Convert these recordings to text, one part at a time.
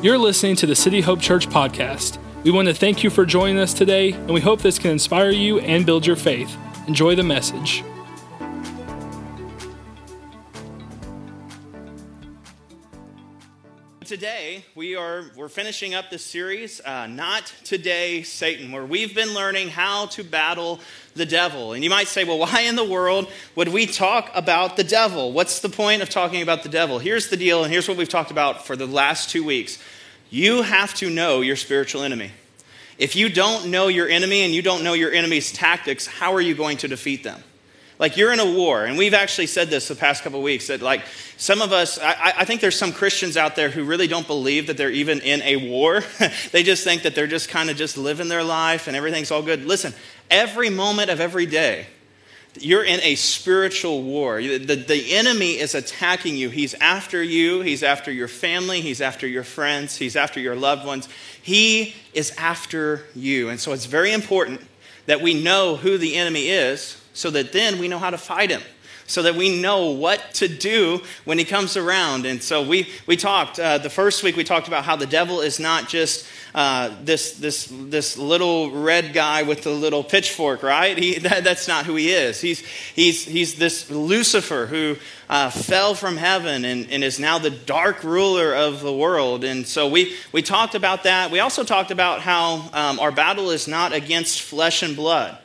You're listening to the City Hope Church podcast. We want to thank you for joining us today, and we hope this can inspire you and build your faith. Enjoy the message. Today we are we're finishing up this series, uh, not today, Satan, where we've been learning how to battle the devil. And you might say, well, why in the world would we talk about the devil? What's the point of talking about the devil? Here's the deal, and here's what we've talked about for the last two weeks. You have to know your spiritual enemy. If you don't know your enemy and you don't know your enemy's tactics, how are you going to defeat them? Like you're in a war, and we've actually said this the past couple weeks that like some of us, I, I, think there's some Christians out there who really don't believe that they're even in a war. they just think that they're just kind of just living their life and everything's all good. Listen, every moment of every day, you're in a spiritual war. The, the, the, enemy is attacking you. He's after you. He's after your family. He's after your friends. He's after your loved ones. He is after you. And so it's very important that we know who the enemy is so that then we know how to fight him so that we know what to do when he comes around. And so we, we talked, uh, the first week we talked about how the devil is not just uh, this, this, this little red guy with the little pitchfork, right? He, that, that's not who he is. He's, he's, he's this Lucifer who uh, fell from heaven and, and is now the dark ruler of the world. And so we, we talked about that. We also talked about how um, our battle is not against flesh and blood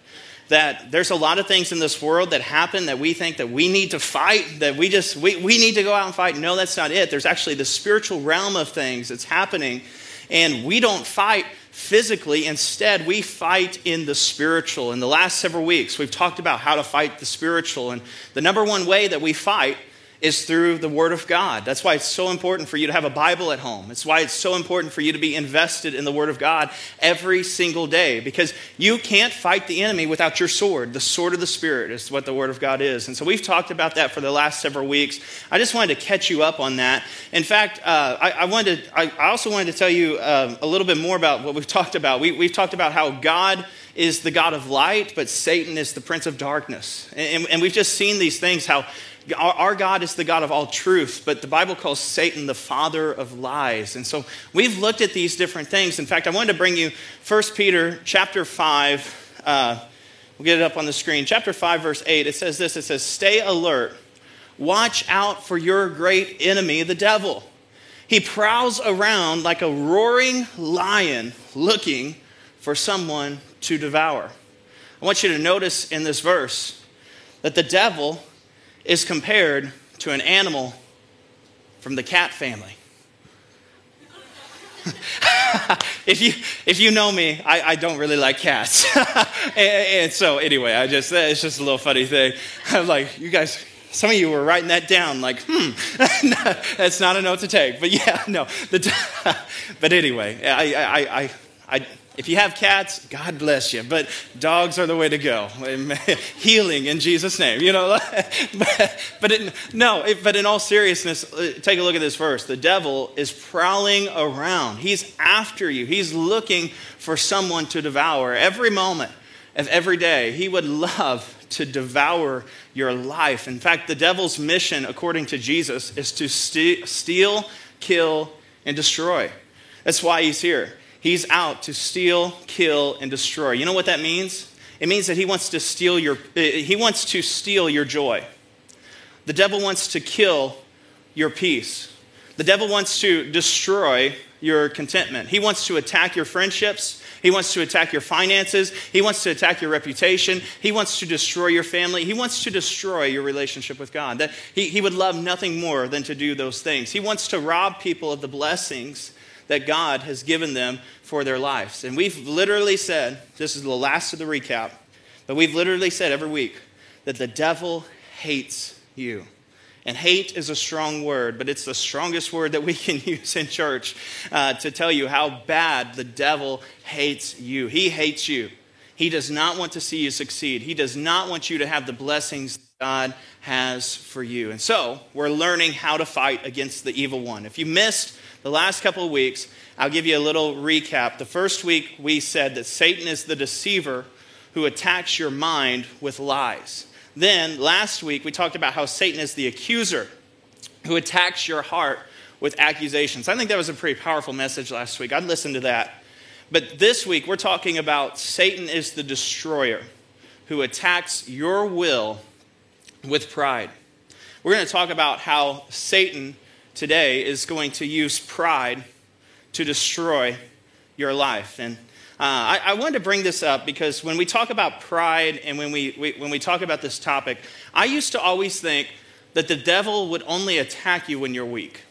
that there's a lot of things in this world that happen that we think that we need to fight, that we just, we, we need to go out and fight. No, that's not it. There's actually the spiritual realm of things that's happening, and we don't fight physically. Instead, we fight in the spiritual. In the last several weeks, we've talked about how to fight the spiritual, and the number one way that we fight is through the Word of God. That's why it's so important for you to have a Bible at home. It's why it's so important for you to be invested in the Word of God every single day because you can't fight the enemy without your sword. The sword of the Spirit is what the Word of God is. And so we've talked about that for the last several weeks. I just wanted to catch you up on that. In fact, uh, I, I, wanted to, I, I, also wanted to tell you uh, a little bit more about what we've talked about. We, we've talked about how God is the God of light, but Satan is the prince of darkness. And, and we've just seen these things how our God is the God of all truth, but the Bible calls Satan the father of lies. And so we've looked at these different things. In fact, I wanted to bring you 1 Peter chapter 5. Uh, we'll get it up on the screen. Chapter 5, verse 8. It says this It says, Stay alert. Watch out for your great enemy, the devil. He prowls around like a roaring lion looking for someone to devour. I want you to notice in this verse that the devil is compared to an animal from the cat family. if you if you know me, I, I don't really like cats, and, and, so anyway, I just it's just a little funny thing. I'm like, you guys, some of you were writing that down, like, hmm, that's not a note to take. But yeah, no. The, but anyway, I I I I if you have cats, God bless you, but dogs are the way to go. Healing in Jesus' name, you know. but, it, no, but in all seriousness, uh, take a look at this verse. The devil is prowling around. He's after you. He's looking for someone to devour every moment of every day. He would love to devour your life. In fact, the devil's mission, according to Jesus, is to st- steal, kill, and destroy. That's why he's here. He's out to steal, kill, and destroy. You know what that means? It means that he wants to steal your, he wants to steal your joy. The devil wants to kill your peace. The devil wants to destroy your contentment. He wants to attack your friendships. He wants to attack your finances. He wants to attack your reputation. He wants to destroy your family. He wants to destroy your relationship with God. That he, he would love nothing more than to do those things. He wants to rob people of the blessings that God has given them for their lives. And we've literally said, this is the last of the recap, but we've literally said every week that the devil hates you. And hate is a strong word, but it's the strongest word that we can use in church uh, to tell you how bad the devil hates you. He hates you. He does not want to see you succeed. He does not want you to have the blessings God has for you. And so, we're learning how to fight against the evil one. If you missed the last couple of weeks, I'll give you a little recap. The first week, we said that Satan is the deceiver who attacks your mind with lies. Then, last week, we talked about how Satan is the accuser who attacks your heart with accusations. I think that was a pretty powerful message last week. I'd listen to that. But this week, we're talking about Satan is the destroyer who attacks your will with pride. We're going to talk about how Satan today is going to use pride to destroy your life. And uh, I, I, wanted to bring this up because when we talk about pride and when we, we, when we talk about this topic, I used to always think that the devil would only attack you when you're weak.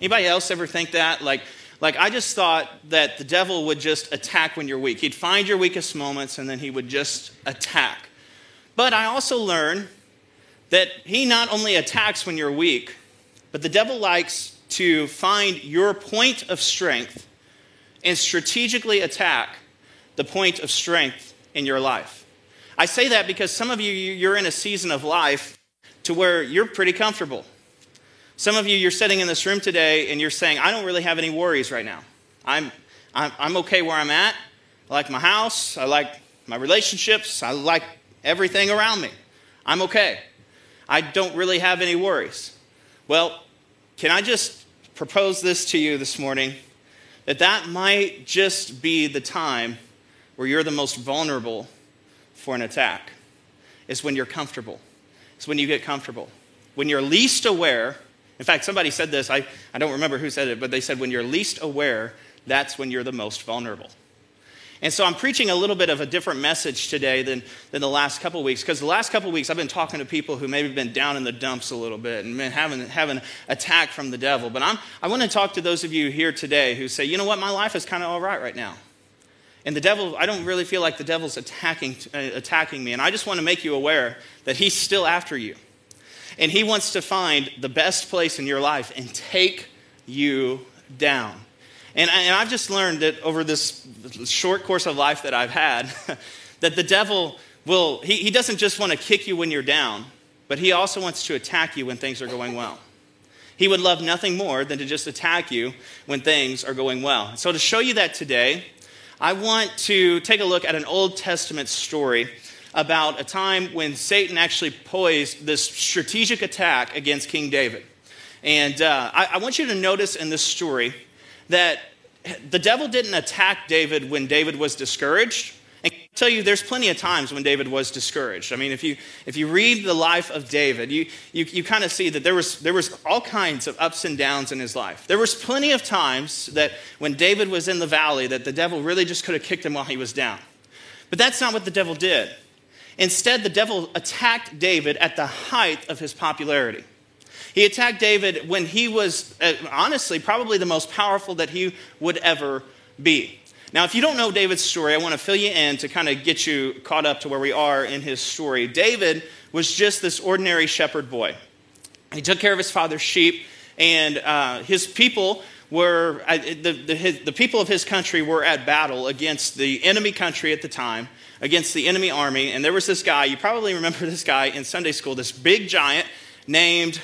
Anybody else ever think that? Like, like I just thought that the devil would just attack when you're weak. He'd find your weakest moments and then he would just attack. But I also learned that he not only attacks when you're weak, but the devil likes to find your point of strength and strategically attack the point of strength in your life. I say that because some of you, you're in a season of life to where you're pretty comfortable. Some of you, you're sitting in this room today and you're saying, I don't really have any worries right now. I'm, I'm, I'm okay where I'm at. I like my house. I like my relationships. I like everything around me. I'm okay. I don't really have any worries. Well, can I just propose this to you this morning? That that might just be the time where you're the most vulnerable for an attack, is when you're comfortable. It's when you get comfortable. When you're least aware, in fact, somebody said this, I, I don't remember who said it, but they said when you're least aware, that's when you're the most vulnerable. And so I'm preaching a little bit of a different message today than, than the last couple weeks, because the last couple weeks I've been talking to people who maybe been down in the dumps a little bit and been having, having attack from the devil. But I'm, I want to talk to those of you here today who say, you know what, my life is kind of all right right now. And the devil, I don't really feel like the devil's attacking, uh, attacking me. And I just want to make you aware that he's still after you. And he wants to find the best place in your life and take you down. And, I, and I've just learned that over this short course of life that I've had, that the devil will, he, he doesn't just want to kick you when you're down, but he also wants to attack you when things are going well. He would love nothing more than to just attack you when things are going well. So, to show you that today, I want to take a look at an Old Testament story about a time when Satan actually poised this strategic attack against King David. And uh, I, I want you to notice in this story that the devil didn't attack David when David was discouraged. And I tell you there's plenty of times when david was discouraged. I mean if you if you read the life of david you you, you kind of see that there was there was all kinds of ups and downs in his life. There was plenty of times that when david was in the valley that the devil really just could have kicked him while he was down. But that's not what the devil did. Instead the devil attacked david at the height of his popularity he attacked david when he was uh, honestly probably the most powerful that he would ever be now, if you don't know David's story, I want to fill you in to kind of get you caught up to where we are in his story. David was just this ordinary shepherd boy. He took care of his father's sheep, and uh, his people were, uh, the, the, his, the people of his country were at battle against the enemy country at the time, against the enemy army. And there was this guy, you probably remember this guy in Sunday school, this big giant named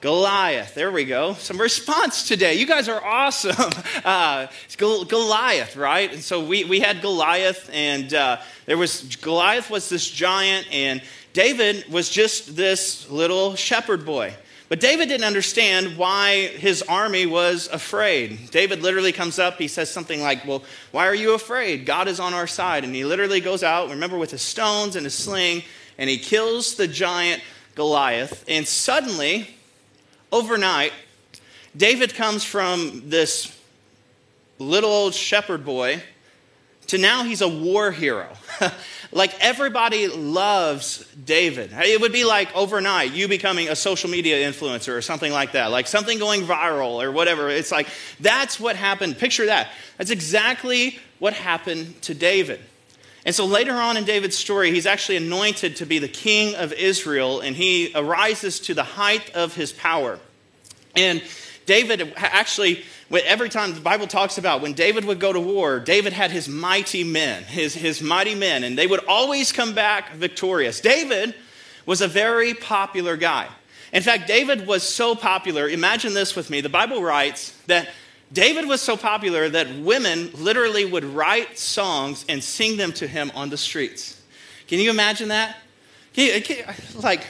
Goliath. There we go. Some response today. You guys are awesome. Uh, Goliath, right? And so we, we had Goliath, and uh, there was Goliath was this giant, and David was just this little shepherd boy. But David didn't understand why his army was afraid. David literally comes up, he says something like, Well, why are you afraid? God is on our side. And he literally goes out, remember, with his stones and his sling, and he kills the giant Goliath. And suddenly, overnight, David comes from this little old shepherd boy to now he's a war hero. like everybody loves David. It would be like overnight you becoming a social media influencer or something like that, like something going viral or whatever. It's like that's what happened. Picture that. That's exactly what happened to David. And so later on in David's story, he's actually anointed to be the king of Israel, and he arises to the height of his power. And David actually, every time the Bible talks about when David would go to war, David had his mighty men, his, his mighty men, and they would always come back victorious. David was a very popular guy. In fact, David was so popular. Imagine this with me. The Bible writes that David was so popular that women literally would write songs and sing them to him on the streets. Can you imagine that? Can you, can, like,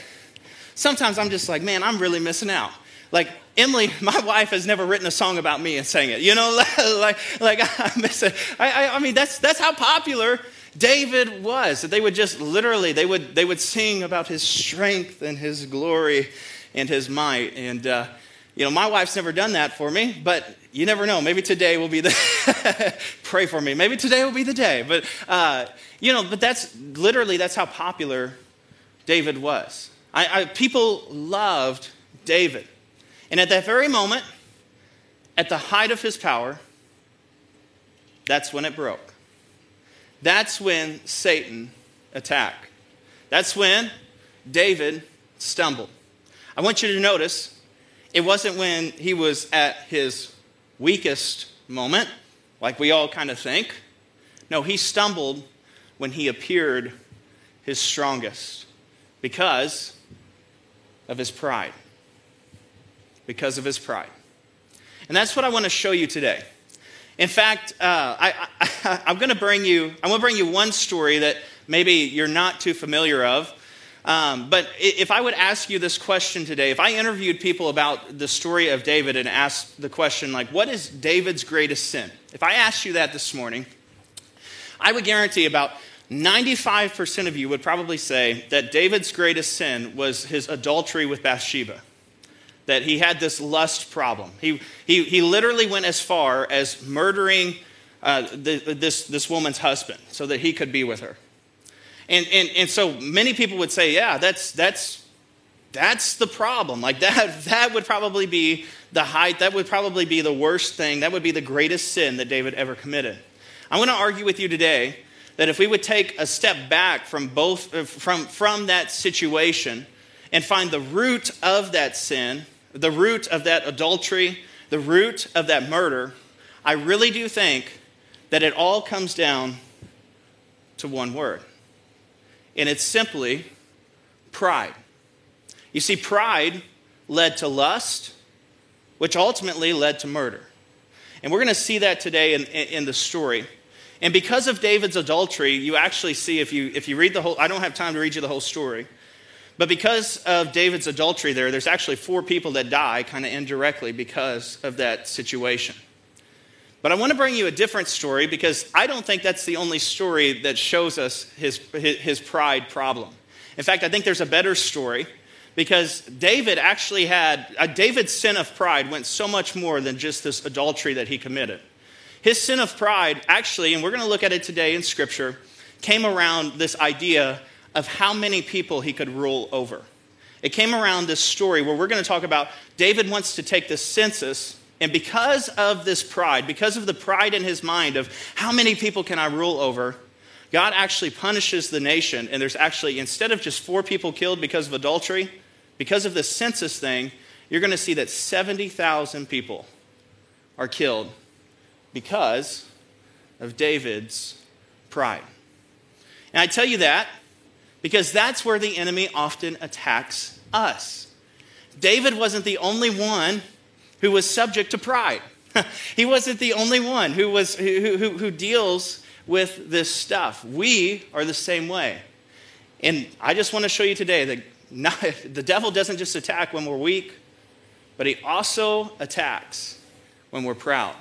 sometimes I'm just like, man, I'm really missing out. Like, Emily, my wife, has never written a song about me and sang it. You know, like, like I miss it. I, I, I mean, that's, that's how popular David was. That they would just literally, they would, they would sing about his strength and his glory and his might. And, uh, you know, my wife's never done that for me, but you never know. Maybe today will be the, pray for me. Maybe today will be the day. But, uh, you know, but that's literally, that's how popular David was. I, I, people loved David. And at that very moment, at the height of his power, that's when it broke. That's when Satan attacked. That's when David stumbled. I want you to notice it wasn't when he was at his weakest moment, like we all kind of think. No, he stumbled when he appeared his strongest because of his pride. Because of his pride. And that's what I want to show you today. In fact, uh, I, am going to bring you. I'm going to bring you one story that maybe you're not too familiar of. Um, but if I would ask you this question today, if I interviewed people about the story of David and asked the question, like, what is David's greatest sin? If I asked you that this morning, I would guarantee about 95% of you would probably say that David's greatest sin was his adultery with Bathsheba. That he had this lust problem. He, he, he literally went as far as murdering uh, the, this, this woman's husband so that he could be with her. And, and, and so many people would say, yeah, that's, that's, that's the problem. Like that, that would probably be the height, that would probably be the worst thing, that would be the greatest sin that David ever committed. I'm going to argue with you today that if we would take a step back from both uh, from, from that situation and find the root of that sin, the root of that adultery, the root of that murder, I really do think that it all comes down to one word and it's simply pride. You see, pride led to lust, which ultimately led to murder. And we're going to see that today in, in, the story. And because of David's adultery, you actually see, if you, if you read the whole, I don't have time to read you the whole story, but because of David's adultery there, there's actually four people that die kind of indirectly because of that situation. But I want to bring you a different story because I don't think that's the only story that shows us his, his, pride problem. In fact, I think there's a better story because David actually had, uh, David's sin of pride went so much more than just this adultery that he committed. His sin of pride actually, and we're going to look at it today in Scripture, came around this idea of how many people he could rule over. It came around this story where we're going to talk about David wants to take the census and because of this pride, because of the pride in his mind of how many people can I rule over, God actually punishes the nation. And there's actually, instead of just four people killed because of adultery, because of the census thing, you're going to see that 70,000 people are killed because of David's pride. And I tell you that because that's where the enemy often attacks us. David wasn't the only one who was subject to pride. he wasn't the only one who, was, who, who, who deals with this stuff. We are the same way. And I just want to show you today that not, the devil doesn't just attack when we're weak, but he also attacks when we're proud.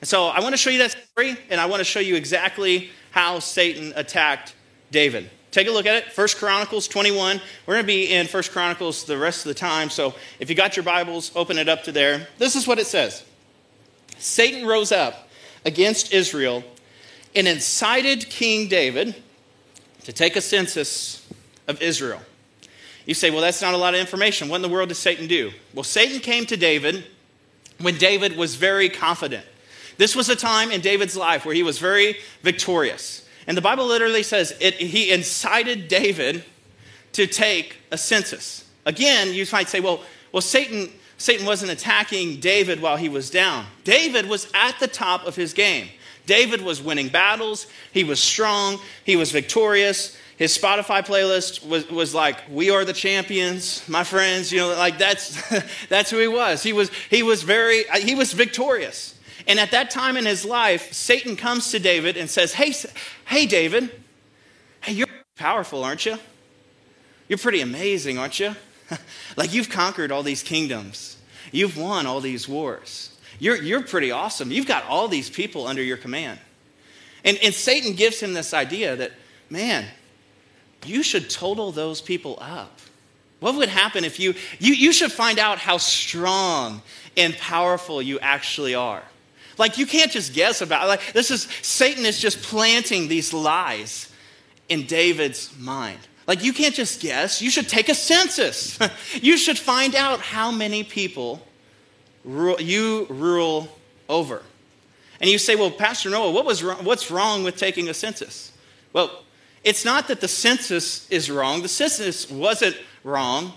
And so I want to show you that story, and I want to show you exactly how Satan attacked David. Take a look at it. First Chronicles 21. We're going to be in First Chronicles the rest of the time. So if you got your Bibles, open it up to there. This is what it says Satan rose up against Israel and incited King David to take a census of Israel. You say, well, that's not a lot of information. What in the world does Satan do? Well, Satan came to David when David was very confident. This was a time in David's life where he was very victorious. And the Bible literally says it, he incited David to take a census. Again, you might say, well, well Satan, Satan wasn't attacking David while he was down. David was at the top of his game. David was winning battles. He was strong. He was victorious. His Spotify playlist was, was like, We are the champions, my friends. You know, like that's, that's who he was. He was, he was very, he was victorious. And at that time in his life, Satan comes to David and says, Hey, hey David, hey, you're powerful, aren't you? You're pretty amazing, aren't you? like you've conquered all these kingdoms. You've won all these wars. You're, you're pretty awesome. You've got all these people under your command. And, and Satan gives him this idea that, man, you should total those people up. What would happen if you, you, you should find out how strong and powerful you actually are. Like you can't just guess about it. Like this is Satan is just planting these lies in David's mind. Like you can't just guess. You should take a census. you should find out how many people you rule over. And you say, "Well, Pastor Noah, what was wrong, what's wrong with taking a census?" Well, it's not that the census is wrong. The census wasn't wrong,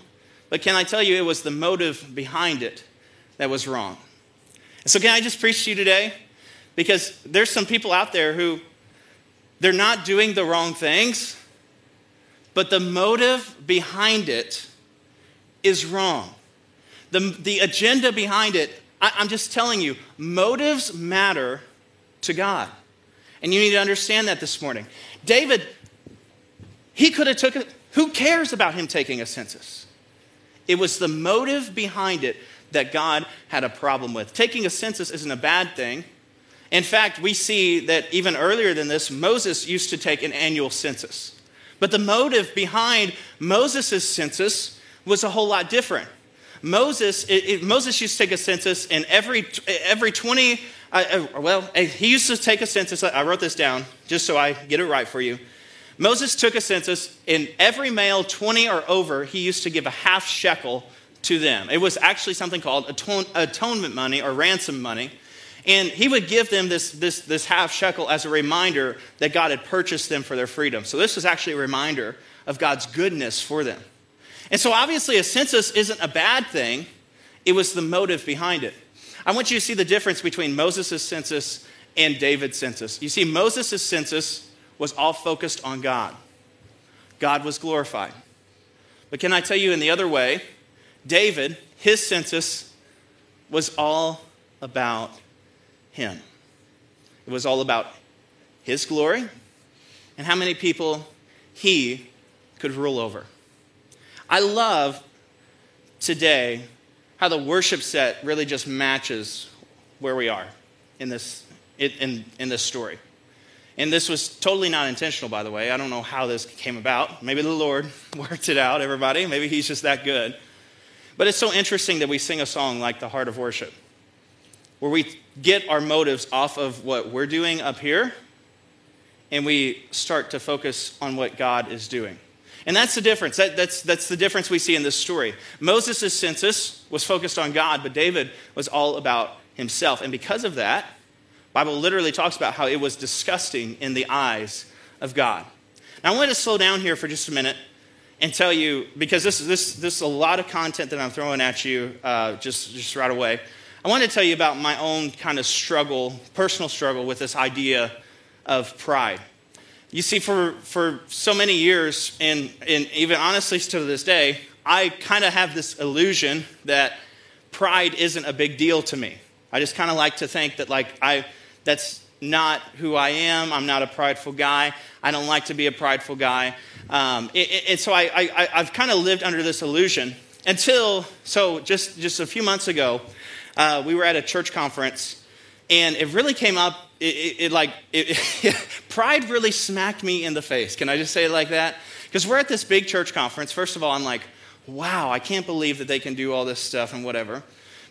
but can I tell you it was the motive behind it that was wrong. So, can I just preach to you today? Because there's some people out there who they're not doing the wrong things, but the motive behind it is wrong. The, the agenda behind it, I, I'm just telling you, motives matter to God. And you need to understand that this morning. David, he could have took it. Who cares about him taking a census? It was the motive behind it that God had a problem with. Taking a census isn't a bad thing. In fact, we see that even earlier than this, Moses used to take an annual census. But the motive behind Moses' census was a whole lot different. Moses, it, it, Moses used to take a census, and every, every 20, uh, uh, well, uh, he used to take a census. I wrote this down just so I get it right for you. Moses took a census, and every male 20 or over, he used to give a half shekel to them. It was actually something called atone, atonement money or ransom money. And he would give them this, this, this half shekel as a reminder that God had purchased them for their freedom. So this was actually a reminder of God's goodness for them. And so obviously, a census isn't a bad thing, it was the motive behind it. I want you to see the difference between Moses' census and David's census. You see, Moses' census was all focused on God, God was glorified. But can I tell you in the other way, David, his census was all about him. It was all about his glory and how many people he could rule over. I love today how the worship set really just matches where we are in this, in, in this story. And this was totally not intentional, by the way. I don't know how this came about. Maybe the Lord worked it out, everybody. Maybe He's just that good. But it's so interesting that we sing a song like The Heart of Worship, where we get our motives off of what we're doing up here and we start to focus on what God is doing. And that's the difference. That, that's, that's the difference we see in this story. Moses' census was focused on God, but David was all about himself. And because of that, Bible literally talks about how it was disgusting in the eyes of God. Now, I want to slow down here for just a minute and tell you, because this, this, this is a lot of content that I'm throwing at you uh, just, just right away. I want to tell you about my own kind of struggle, personal struggle with this idea of pride. You see, for, for so many years, and, and even honestly to this day, I kind of have this illusion that pride isn't a big deal to me. I just kind of like to think that, like, I, that's not who I am. I'm not a prideful guy. I don't like to be a prideful guy. Um, and so I, I, I've kind of lived under this illusion until, so just, just a few months ago, uh, we were at a church conference and it really came up it, it, it like pride really smacked me in the face. Can i just say it like that? Because we're at this big church conference. First of all i'm like wow i can't believe that they can do all this stuff and whatever.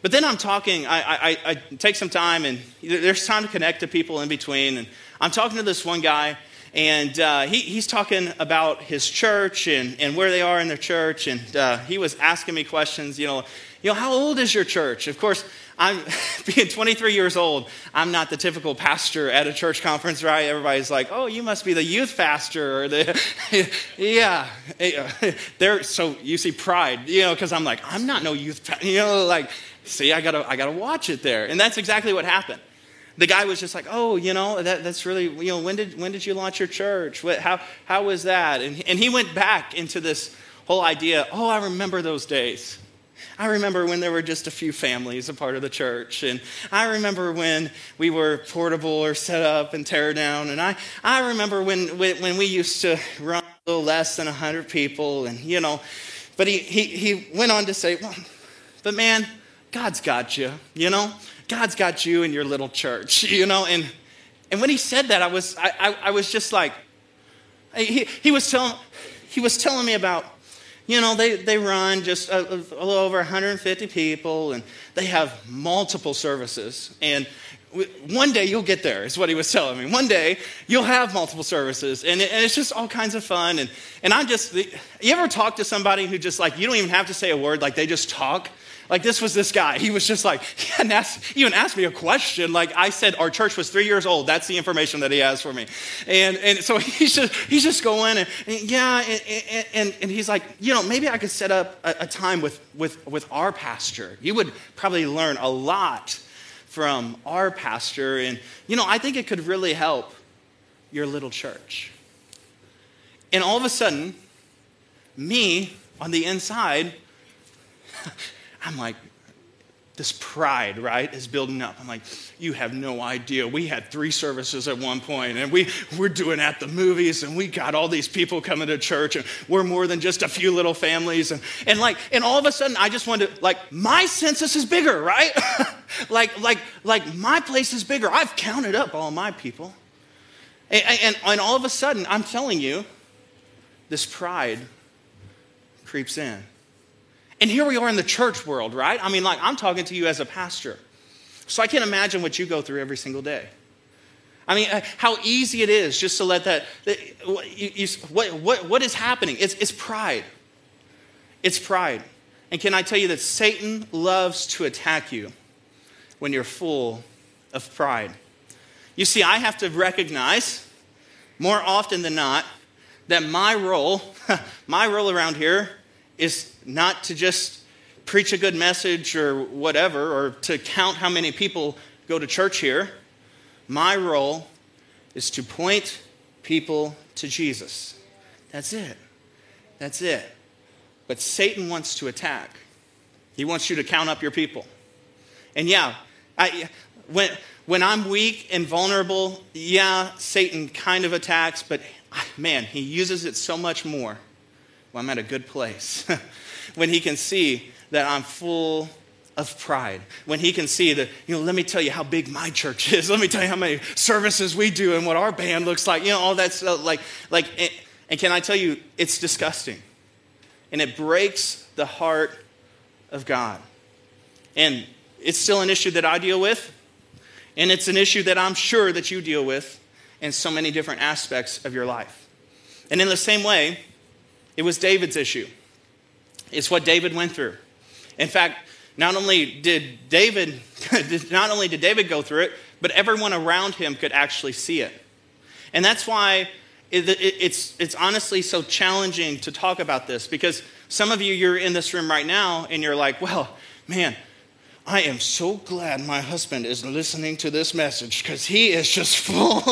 But then i'm talking i, I, I take some time and there's time to connect to people in between and i'm talking to this one guy and uh, he, he's talking about his church and, and where they are in their church. And uh, he was asking me questions, you know, you know, how old is your church? Of course, I'm being 23 years old. I'm not the typical pastor at a church conference, right? Everybody's like, "Oh, you must be the youth pastor," or the yeah. There, so you see pride, you know, because I'm like, I'm not no youth, pastor. you know, like, see, I gotta, I gotta watch it there, and that's exactly what happened the guy was just like, oh, you know, that, that's really, you know, when did, when did you launch your church? What, how, how was that? And, and he went back into this whole idea, oh, I remember those days. I remember when there were just a few families a part of the church. And I remember when we were portable or set up and tear down. And I, I remember when, when we used to run a little less than 100 people. And, you know, but he, he, he went on to say, well, but man, God's got you, you know? God's got you in your little church, you know? And, and when he said that, I was, I, I, I was just like, he, he, was telling, he was telling me about, you know, they, they run just a, a little over 150 people and they have multiple services. And one day you'll get there, is what he was telling me. One day you'll have multiple services, and, and, it's just all kinds of fun. And, and I'm just, you ever talk to somebody who just like, you don't even have to say a word, like they just talk? Like this was this guy. He was just like, he even asked, even asked me a question. Like I said, our church was three years old. That's the information that he has for me. And, and so he's just, he's just going and, and yeah, and, and, and, he's like, you know, maybe I could set up a, a time with, with, with our pastor. You would probably learn a lot from our pastor. And, you know, I think it could really help your little church. And all of a sudden, me on the inside, I'm like, this pride, right, is building up. I'm like, you have no idea. We had three services at one point, and we, we're doing at the movies, and we got all these people coming to church, and we're more than just a few little families. And, and like, and all of a sudden, I just wanted to, like, my census is bigger, right? like, like, like, my place is bigger. I've counted up all my people. And, and, and all of a sudden, I'm telling you, this pride creeps in. And here we are in the church world, right? I mean, like, I'm talking to you as a pastor. So I can't imagine what you go through every single day. I mean, uh, how easy it is just to let that. What, what, what is happening? It's, it's pride. It's pride. And can I tell you that Satan loves to attack you when you're full of pride? You see, I have to recognize more often than not that my role, my role around here is not to just preach a good message or whatever, or to count how many people go to church here. My role is to point people to Jesus. That's it. That's it. But Satan wants to attack. He wants you to count up your people. And yeah, I, when, when I'm weak and vulnerable, yeah, Satan kind of attacks, but ah, man, he uses it so much more when I'm at a good place. when he can see that I'm full of pride. When he can see that, you know, let me tell you how big my church is. Let me tell you how many services we do and what our band looks like. You know, all that's like, like, and, and can I tell you, it's disgusting. And it breaks the heart of God. And it's still an issue that I deal with. And it's an issue that I'm sure that you deal with in so many different aspects of your life. And in the same way, it was David's issue. It's what David went through. In fact, not only did David not only did David go through it, but everyone around him could actually see it. And that's why it's, it's honestly so challenging to talk about this because some of you, you're in this room right now and you're like, well, man, I am so glad my husband is listening to this message because he is just full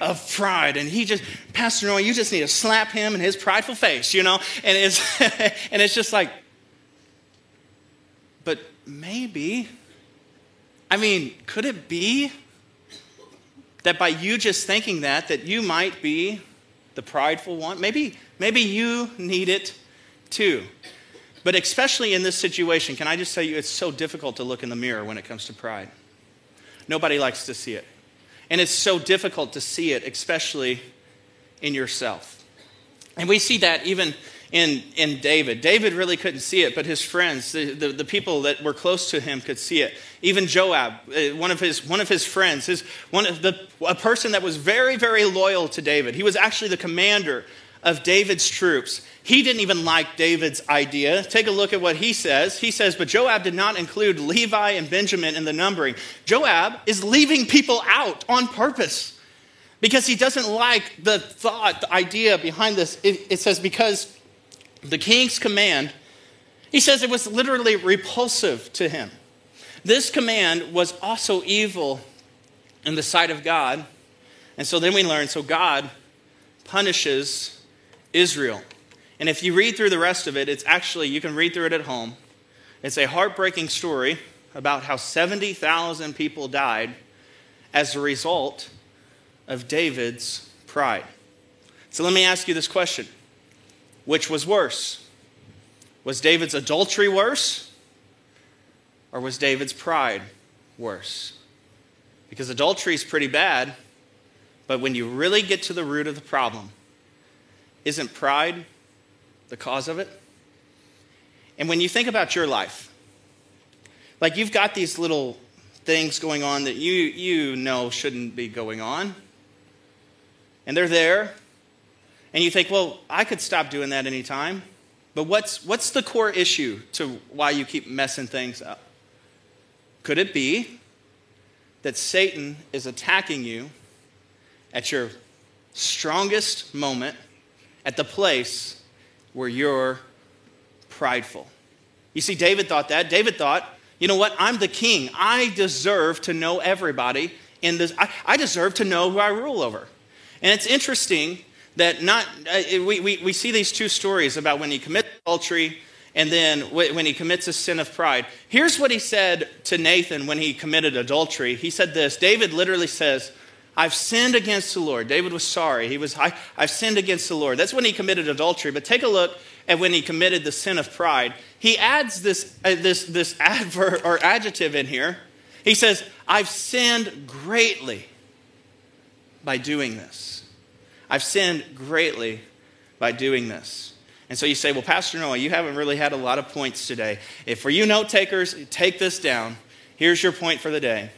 of pride. And he just, Pastor Noah, you just need to slap him in his prideful face, you know? And it's, and it's just like, but maybe, I mean, could it be that by you just thinking that, that you might be the prideful one? Maybe, maybe you need it too. But especially in this situation, can I just tell you, it's so difficult to look in the mirror when it comes to pride. Nobody likes to see it. And it's so difficult to see it, especially in yourself. And we see that even in, in David. David really couldn't see it, but his friends, the, the, the, people that were close to him, could see it. Even Joab, uh, one of his, one of his friends, his, one of the, a person that was very, very loyal to David. He was actually the commander of David's troops. He didn't even like David's idea. Take a look at what he says. He says, But Joab did not include Levi and Benjamin in the numbering. Joab is leaving people out on purpose because he doesn't like the thought, the idea behind this. It, it says, Because the king's command, he says it was literally repulsive to him. This command was also evil in the sight of God. And so then we learn so God punishes Israel. And if you read through the rest of it, it's actually, you can read through it at home. It's a heartbreaking story about how 70,000 people died as a result of David's pride. So let me ask you this question Which was worse? Was David's adultery worse? Or was David's pride worse? Because adultery is pretty bad, but when you really get to the root of the problem, isn't pride the cause of it? And when you think about your life, like you've got these little things going on that you, you know shouldn't be going on, and they're there, and you think, well, I could stop doing that anytime. But what's, what's the core issue to why you keep messing things up? Could it be that Satan is attacking you at your strongest moment, at the place where you're prideful? You see, David thought that. David thought, you know what? I'm the king. I deserve to know everybody in this. I, I deserve to know who I rule over. And it's interesting that not, uh, we, we, we see these two stories about when he commits adultery and then when he commits a sin of pride. Here's what he said to Nathan when he committed adultery. He said this David literally says, I've sinned against the Lord. David was sorry. He was, I, have sinned against the Lord. That's when he committed adultery. But take a look at when he committed the sin of pride. He adds this, uh, this, this adverb or adjective in here. He says, I've sinned greatly by doing this. I've sinned greatly by doing this. And so you say, Well, Pastor Noah, you haven't really had a lot of points today. If for you note takers, take this down. Here's your point for the day.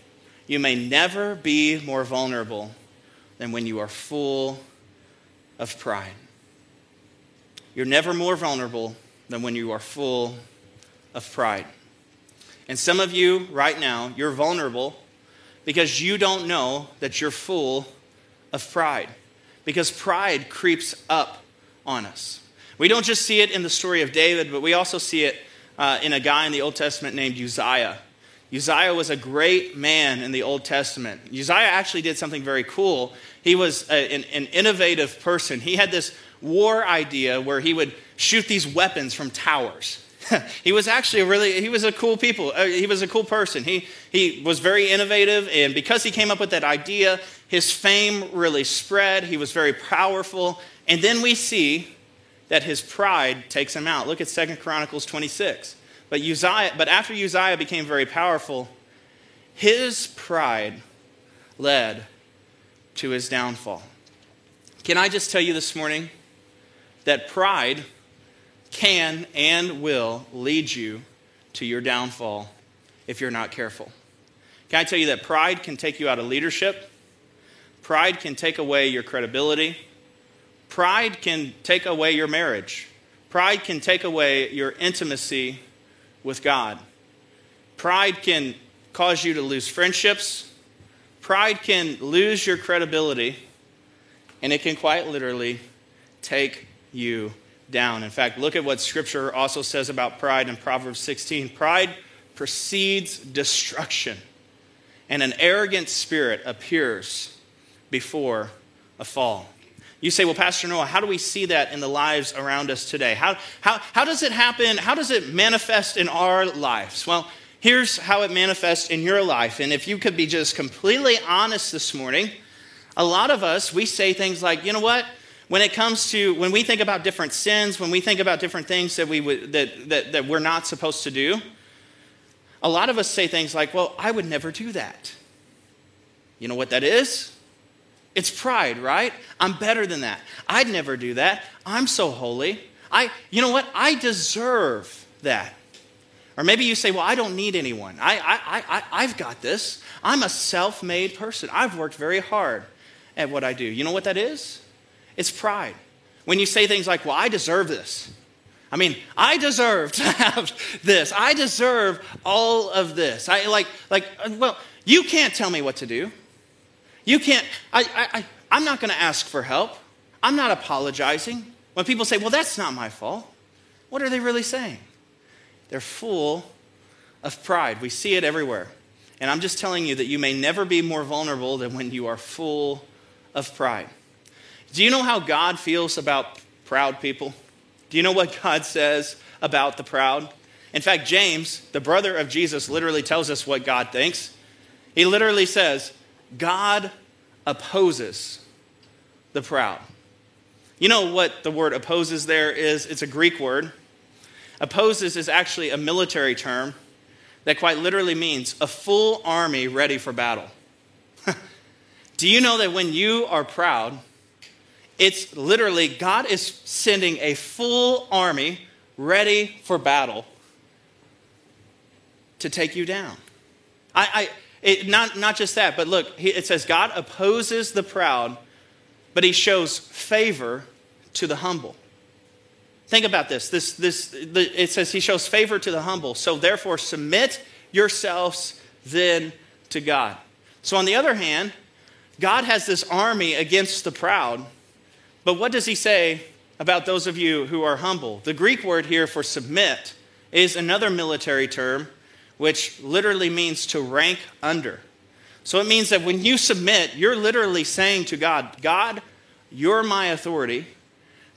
You may never be more vulnerable than when you are full of pride. You're never more vulnerable than when you are full of pride. And some of you right now, you're vulnerable because you don't know that you're full of pride. Because pride creeps up on us. We don't just see it in the story of David, but we also see it uh, in a guy in the Old Testament named Uzziah. Uzziah was a great man in the Old Testament. Uzziah actually did something very cool. He was a, an, an innovative person. He had this war idea where he would shoot these weapons from towers. he was actually a really he was a cool people uh, he was a cool person he he was very innovative and because he came up with that idea his fame really spread he was very powerful and then we see that his pride takes him out. Look at Second Chronicles 26. But, Uzziah, but after Uzziah became very powerful, his pride led to his downfall. Can I just tell you this morning that pride can and will lead you to your downfall if you're not careful? Can I tell you that pride can take you out of leadership? Pride can take away your credibility. Pride can take away your marriage. Pride can take away your intimacy with God. Pride can cause you to lose friendships. Pride can lose your credibility. And it can quite literally take you down. In fact, look at what Scripture also says about pride in Proverbs 16. Pride precedes destruction, and an arrogant spirit appears before a fall. You say, well, Pastor Noah, how do we see that in the lives around us today? How, how, how does it happen? How does it manifest in our lives? Well, here's how it manifests in your life. And if you could be just completely honest this morning, a lot of us, we say things like, you know what? When it comes to, when we think about different sins, when we think about different things that, we would, that, that, that we're not supposed to do, a lot of us say things like, well, I would never do that. You know what that is? It's pride, right? I'm better than that. I'd never do that. I'm so holy. I, you know what? I deserve that. Or maybe you say, well, I don't need anyone. I, I, I, I've got this. I'm a self made person. I've worked very hard at what I do. You know what that is? It's pride. When you say things like, well, I deserve this. I mean, I deserve to have this. I deserve all of this. I like, like, uh, well, you can't tell me what to do. You can't, I, I, I, I'm not going to ask for help. I'm not apologizing. When people say, well, that's not my fault, what are they really saying? They're full of pride. We see it everywhere. And I'm just telling you that you may never be more vulnerable than when you are full of pride. Do you know how God feels about proud people? Do you know what God says about the proud? In fact, James, the brother of Jesus, literally tells us what God thinks. He literally says, God opposes the proud. You know what the word opposes there is? It's a Greek word. Opposes is actually a military term that quite literally means a full army ready for battle. Do you know that when you are proud, it's literally God is sending a full army ready for battle to take you down? I, I it, not, not just that, but look, it says God opposes the proud, but he shows favor to the humble. Think about this. This, this the, it says he shows favor to the humble. So therefore, submit yourselves then to God. So on the other hand, God has this army against the proud. But what does he say about those of you who are humble? The Greek word here for submit is another military term, which literally means to rank under. So it means that when you submit, you're literally saying to God, God, you're my authority.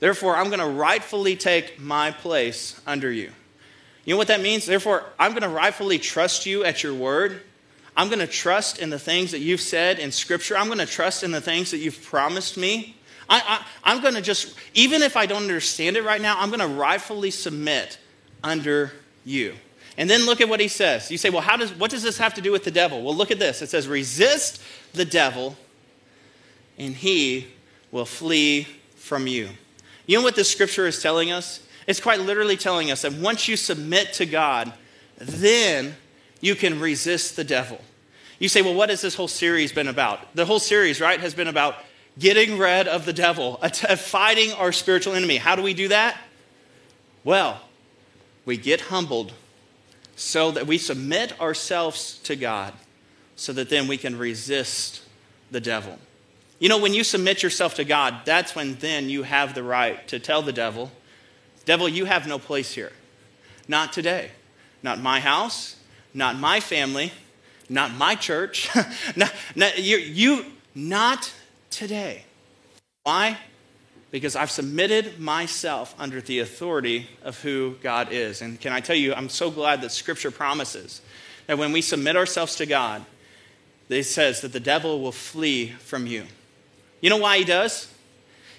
Therefore, I'm going to rightfully take my place under you. You know what that means? Therefore, I'm going to rightfully trust you at your word. I'm going to trust in the things that you've said in Scripture. I'm going to trust in the things that you've promised me. I, am going to just, even if I don't understand it right now, I'm going to rightfully submit under you. And then look at what he says. You say, well, how does, what does this have to do with the devil? Well, look at this. It says, resist the devil, and he will flee from you. You know what this scripture is telling us? It's quite literally telling us that once you submit to God, then you can resist the devil. You say, well, what has this whole series been about? The whole series, right, has been about getting rid of the devil, fighting our spiritual enemy. How do we do that? Well, we get humbled so that we submit ourselves to God so that then we can resist the devil. You know, when you submit yourself to God, that's when then you have the right to tell the devil, Devil, you have no place here. Not today. Not my house, not my family, not my church. not, not, you, you, not today. Why? Because I've submitted myself under the authority of who God is. And can I tell you, I'm so glad that Scripture promises that when we submit ourselves to God, it says that the devil will flee from you. You know why he does?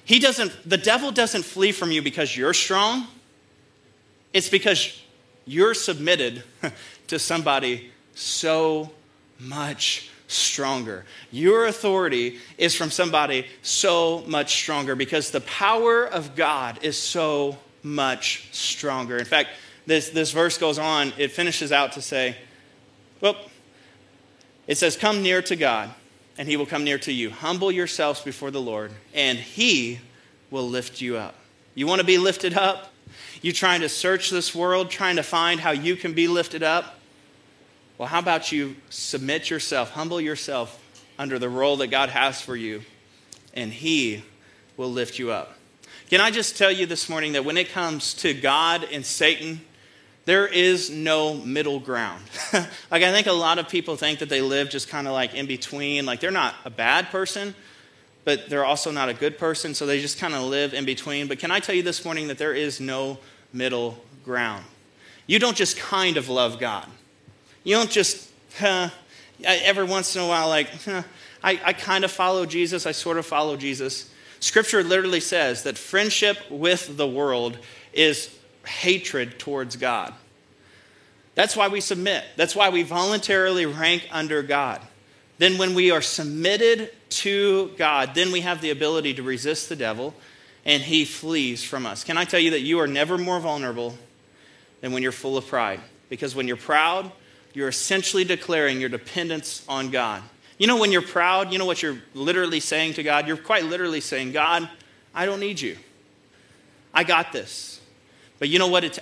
He doesn't, the devil doesn't flee from you because you're strong. It's because you're submitted to somebody so much stronger. Your authority is from somebody so much stronger because the power of God is so much stronger. In fact, this, this verse goes on, it finishes out to say, well, it says, Come near to God and he will come near to you. Humble yourselves before the Lord, and he will lift you up. You want to be lifted up? You trying to search this world, trying to find how you can be lifted up? Well, how about you submit yourself, humble yourself under the role that God has for you, and he will lift you up. Can I just tell you this morning that when it comes to God and Satan, there is no middle ground. like, I think a lot of people think that they live just kind of like in between. Like, they're not a bad person, but they're also not a good person, so they just kind of live in between. But can I tell you this morning that there is no middle ground? You don't just kind of love God. You don't just, huh, every once in a while, like, huh, I, I kind of follow Jesus, I sort of follow Jesus. Scripture literally says that friendship with the world is hatred towards God. That's why we submit. That's why we voluntarily rank under God. Then, when we are submitted to God, then we have the ability to resist the devil and he flees from us. Can I tell you that you are never more vulnerable than when you're full of pride? Because when you're proud, you're essentially declaring your dependence on God. You know, when you're proud, you know what you're literally saying to God? You're quite literally saying, God, I don't need you. I got this. But you know what? It's,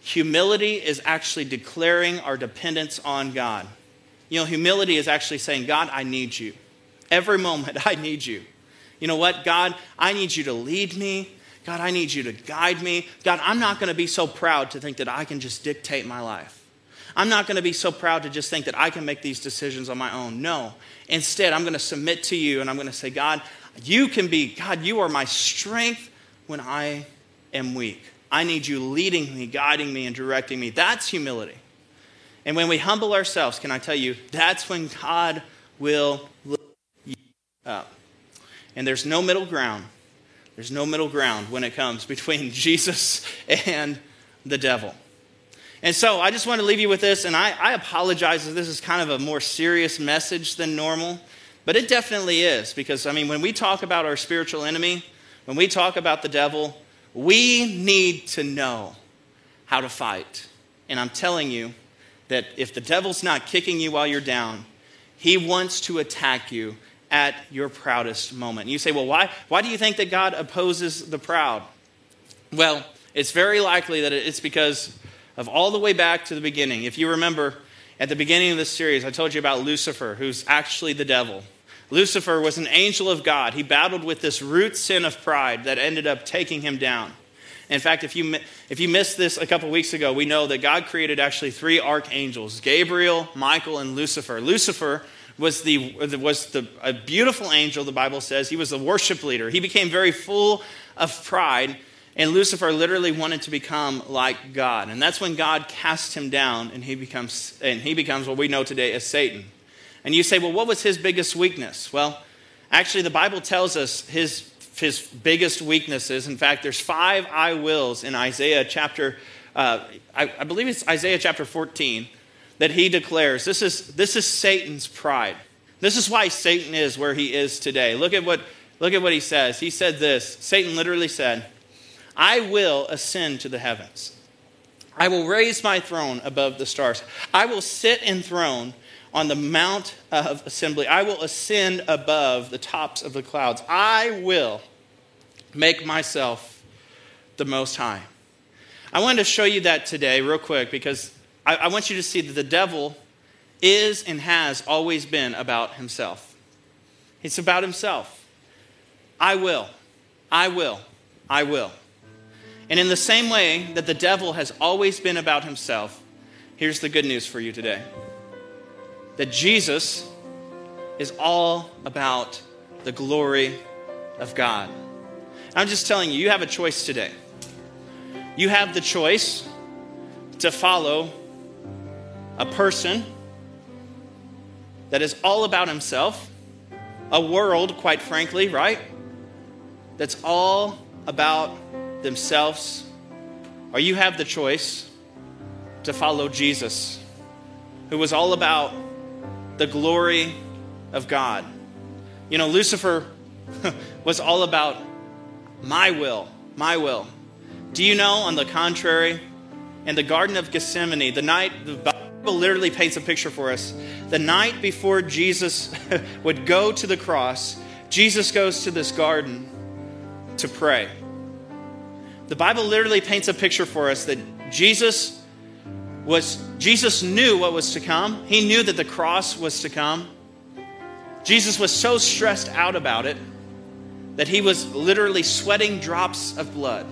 humility is actually declaring our dependence on God. You know, humility is actually saying, God, I need you. Every moment, I need you. You know what? God, I need you to lead me. God, I need you to guide me. God, I'm not going to be so proud to think that I can just dictate my life. I'm not going to be so proud to just think that I can make these decisions on my own. No. Instead, I'm going to submit to you and I'm going to say, God, you can be, God, you are my strength when I am weak. I need you leading me, guiding me, and directing me. That's humility. And when we humble ourselves, can I tell you, that's when God will lift you up. And there's no middle ground. There's no middle ground when it comes between Jesus and the devil. And so I just want to leave you with this, and I, I apologize if this is kind of a more serious message than normal, but it definitely is because, I mean, when we talk about our spiritual enemy, when we talk about the devil, we need to know how to fight. And I'm telling you that if the devil's not kicking you while you're down, he wants to attack you at your proudest moment. And you say, well, why, why do you think that God opposes the proud? Well, it's very likely that it's because of all the way back to the beginning. If you remember, at the beginning of this series, I told you about Lucifer, who's actually the devil. Lucifer was an angel of God. He battled with this root sin of pride that ended up taking him down. In fact, if you, if you missed this a couple weeks ago, we know that God created actually three archangels Gabriel, Michael, and Lucifer. Lucifer was, the, was the, a beautiful angel, the Bible says. He was the worship leader. He became very full of pride and Lucifer literally wanted to become like God. And that's when God cast him down and he becomes, and he becomes what we know today as Satan. And you say, well, what was his biggest weakness? Well, actually, the Bible tells us his, his biggest weaknesses. In fact, there's five I wills in Isaiah chapter, uh, I, I believe it's Isaiah chapter 14, that he declares. This is, this is Satan's pride. This is why Satan is where he is today. Look at what, look at what he says. He said this Satan literally said, I will ascend to the heavens. I will raise my throne above the stars. I will sit enthroned on the mount of assembly. I will ascend above the tops of the clouds. I will make myself the most high. I wanted to show you that today, real quick, because I, I want you to see that the devil is and has always been about himself. It's about himself. I will. I will. I will. And in the same way that the devil has always been about himself, here's the good news for you today that Jesus is all about the glory of God. I'm just telling you, you have a choice today. You have the choice to follow a person that is all about himself, a world, quite frankly, right? That's all about themselves, or you have the choice to follow Jesus, who was all about the glory of God. You know, Lucifer was all about my will, my will. Do you know, on the contrary, in the Garden of Gethsemane, the night, the Bible literally paints a picture for us. The night before Jesus would go to the cross, Jesus goes to this garden to pray. The Bible literally paints a picture for us that Jesus was Jesus knew what was to come. He knew that the cross was to come. Jesus was so stressed out about it that he was literally sweating drops of blood.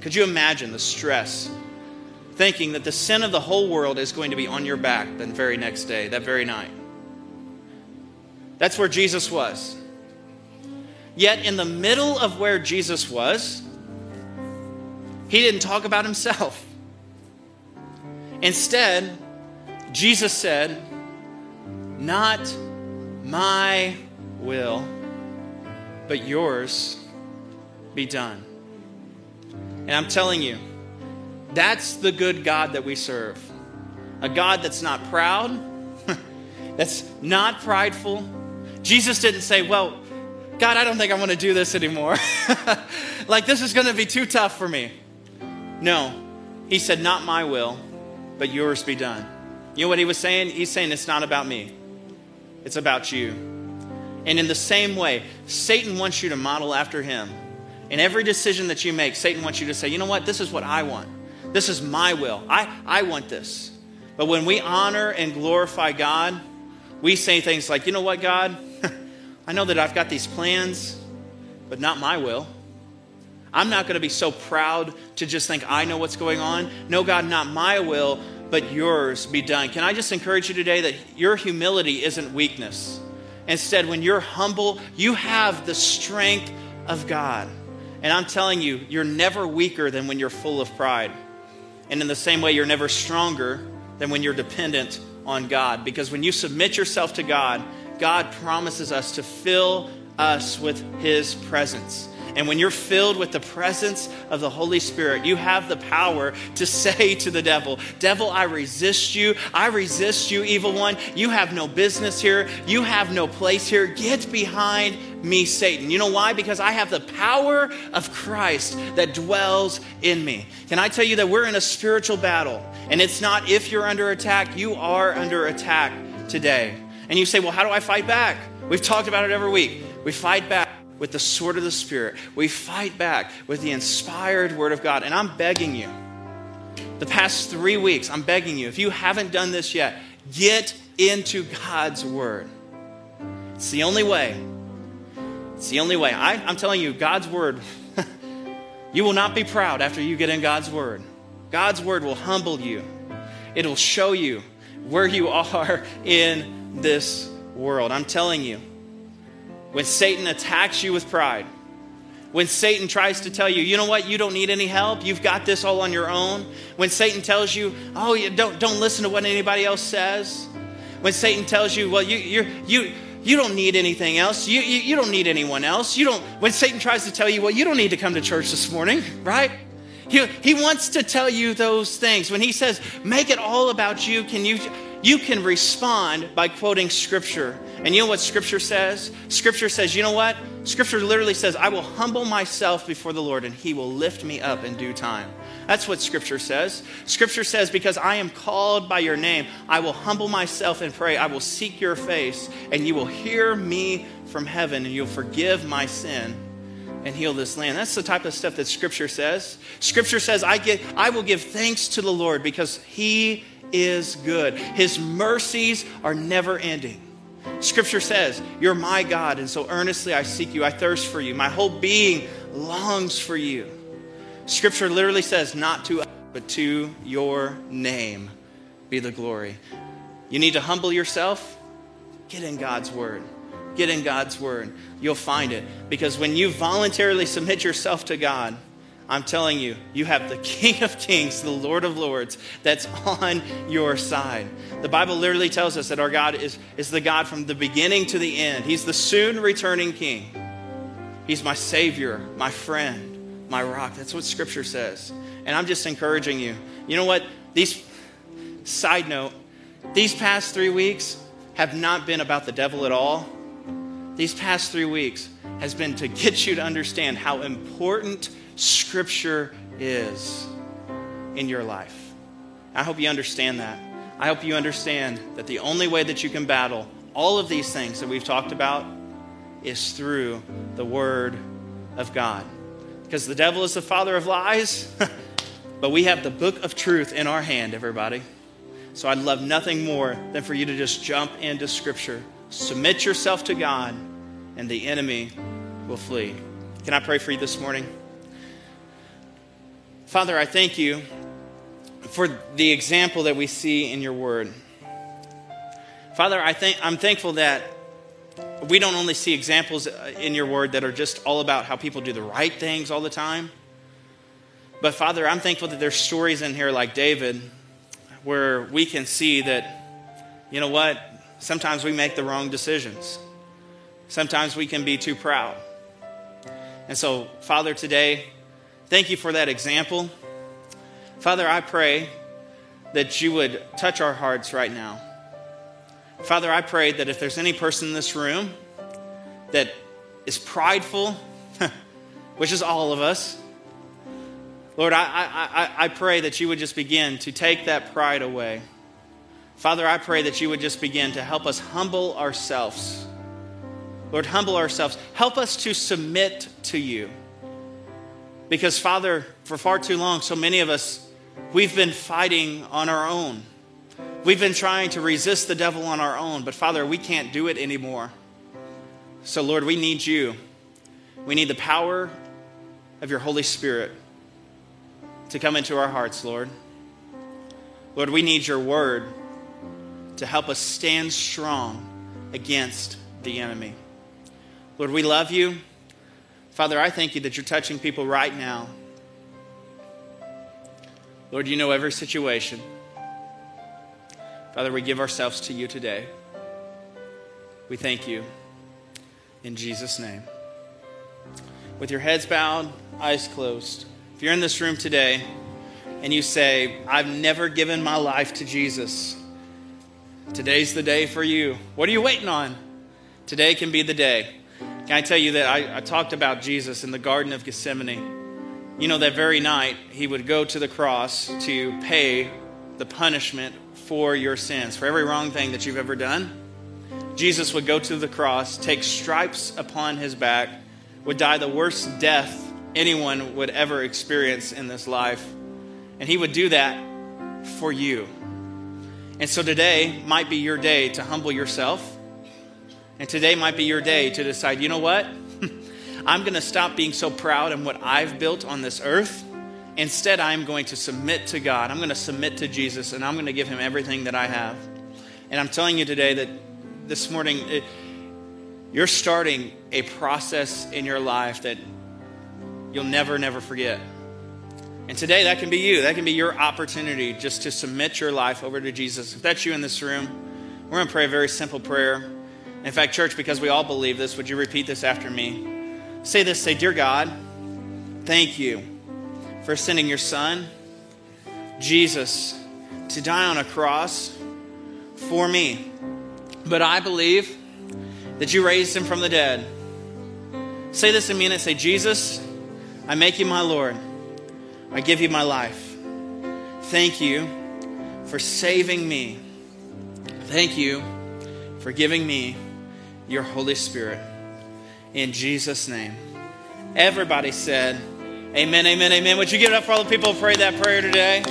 Could you imagine the stress? Thinking that the sin of the whole world is going to be on your back the very next day, that very night. That's where Jesus was. Yet, in the middle of where Jesus was, he didn't talk about himself. Instead, Jesus said, Not my will, but yours be done. And I'm telling you, that's the good God that we serve. A God that's not proud, that's not prideful. Jesus didn't say, Well, God, I don't think I want to do this anymore. like, this is going to be too tough for me. No. He said, Not my will, but yours be done. You know what he was saying? He's saying, It's not about me, it's about you. And in the same way, Satan wants you to model after him. In every decision that you make, Satan wants you to say, You know what? This is what I want. This is my will. I, I want this. But when we honor and glorify God, we say things like, You know what, God? I know that I've got these plans, but not my will. I'm not going to be so proud to just think I know what's going on. No, God, not my will, but yours be done. Can I just encourage you today that your humility isn't weakness? Instead, when you're humble, you have the strength of God. And I'm telling you, you're never weaker than when you're full of pride. And in the same way, you're never stronger than when you're dependent on God. Because when you submit yourself to God, God promises us to fill us with His presence. And when you're filled with the presence of the Holy Spirit, you have the power to say to the devil, Devil, I resist you. I resist you, evil one. You have no business here. You have no place here. Get behind me, Satan. You know why? Because I have the power of Christ that dwells in me. Can I tell you that we're in a spiritual battle? And it's not if you're under attack, you are under attack today. And you say, Well, how do I fight back? We've talked about it every week. We fight back with the sword of the Spirit. We fight back with the inspired Word of God. And I'm begging you, the past three weeks, I'm begging you, if you haven't done this yet, get into God's Word. It's the only way. It's the only way. I, am telling you, God's Word, you will not be proud after you get in God's Word. God's Word will humble you, it'll show you where you are in this world. I'm telling you, when Satan attacks you with pride, when Satan tries to tell you, you know what, you don't need any help, you've got this all on your own. When Satan tells you, oh, you don't, don't listen to what anybody else says. When Satan tells you, well, you, you you, you don't need anything else. You, you, you don't need anyone else. You don't, when Satan tries to tell you, well, you don't need to come to church this morning, right? He, he wants to tell you those things. When he says, make it all about you, can you, you can respond by quoting Scripture. And you know what Scripture says? Scripture says, you know what? Scripture literally says, I will humble myself before the Lord and he will lift me up in due time. That's what Scripture says. Scripture says, because I am called by your name, I will humble myself and pray. I will seek your face and you will hear me from heaven and you'll forgive my sin and heal this land. That's the type of stuff that Scripture says. Scripture says, I, get, I will give thanks to the Lord because he is good. His mercies are never ending. Scripture says, You're my God, and so earnestly I seek you. I thirst for you. My whole being longs for you. Scripture literally says, Not to us, but to your name be the glory. You need to humble yourself. Get in God's word. Get in God's word. You'll find it. Because when you voluntarily submit yourself to God, I'm telling you, you have the King of Kings, the Lord of Lords, that's on your side. The Bible literally tells us that our God is, is the God from the beginning to the end. He's the soon returning King. He's my Savior, my friend, my rock. That's what Scripture says. And I'm just encouraging you. You know what? These, side note, these past three weeks have not been about the devil at all. These past three weeks has been to get you to understand how important Scripture is in your life. I hope you understand that. I hope you understand that the only way that you can battle all of these things that we've talked about is through the Word of God. Because the devil is the father of lies, but we have the book of truth in our hand, everybody. So I'd love nothing more than for you to just jump into Scripture, submit yourself to God, and the enemy will flee. Can I pray for you this morning? Father, I thank you for the example that we see in your word. Father, I think, I'm thankful that we don't only see examples uh, in your word that are just all about how people do the right things all the time. But Father, I'm thankful that there's stories in here like David where we can see that, you know what, sometimes we make the wrong decisions. Sometimes we can be too proud. And so, Father, today, Thank you for that example. Father, I pray that you would touch our hearts right now. Father, I pray that if there's any person in this room that is prideful, which is all of us, Lord, I, I, I, pray that you would just begin to take that pride away. Father, I pray that you would just begin to help us humble ourselves. Lord, humble ourselves. Help us to submit to you. Because, Father, for far too long, so many of us, we've been fighting on our own. We've been trying to resist the devil on our own, but Father, we can't do it anymore. So, Lord, we need you. We need the power of your Holy Spirit to come into our hearts, Lord. Lord, we need your word to help us stand strong against the enemy. Lord, we love you. Father, I thank you that you're touching people right now. Lord, you know every situation. Father, we give ourselves to you today. We thank you. In Jesus' name. with your heads bowed, eyes closed. If you're in this room today and you say, I've never given my life to Jesus, today's the day for you. What are you waiting on? Today can be the day. Can I tell you that I, I talked about Jesus in the Garden of Gethsemane? You know, that very night, he would go to the cross to pay the punishment for your sins, for every wrong thing that you've ever done. Jesus would go to the cross, take stripes upon his back, would die the worst death anyone would ever experience in this life. And he would do that for you. And so today might be your day to humble yourself. And today might be your day to decide, you know what? I'm going to stop being so proud in what I've built on this earth. Instead, I'm going to submit to God. I'm going to submit to Jesus, and I'm going to give him everything that I have. And I'm telling you today that this morning, it, you're starting a process in your life that you'll never, never forget. And today, that can be you. That can be your opportunity just to submit your life over to Jesus. If that's you in this room, we're going to pray a very simple prayer. In fact, church, because we all believe this, would you repeat this after me? Say this say, Dear God, thank you for sending your son, Jesus, to die on a cross for me. But I believe that you raised him from the dead. Say this in me and say, Jesus, I make you my Lord. I give you my life. Thank you for saving me. Thank you for giving me your Holy Spirit in Jesus' name. Everybody said, Amen, amen, amen. Would you give it up for all the people who prayed that prayer today?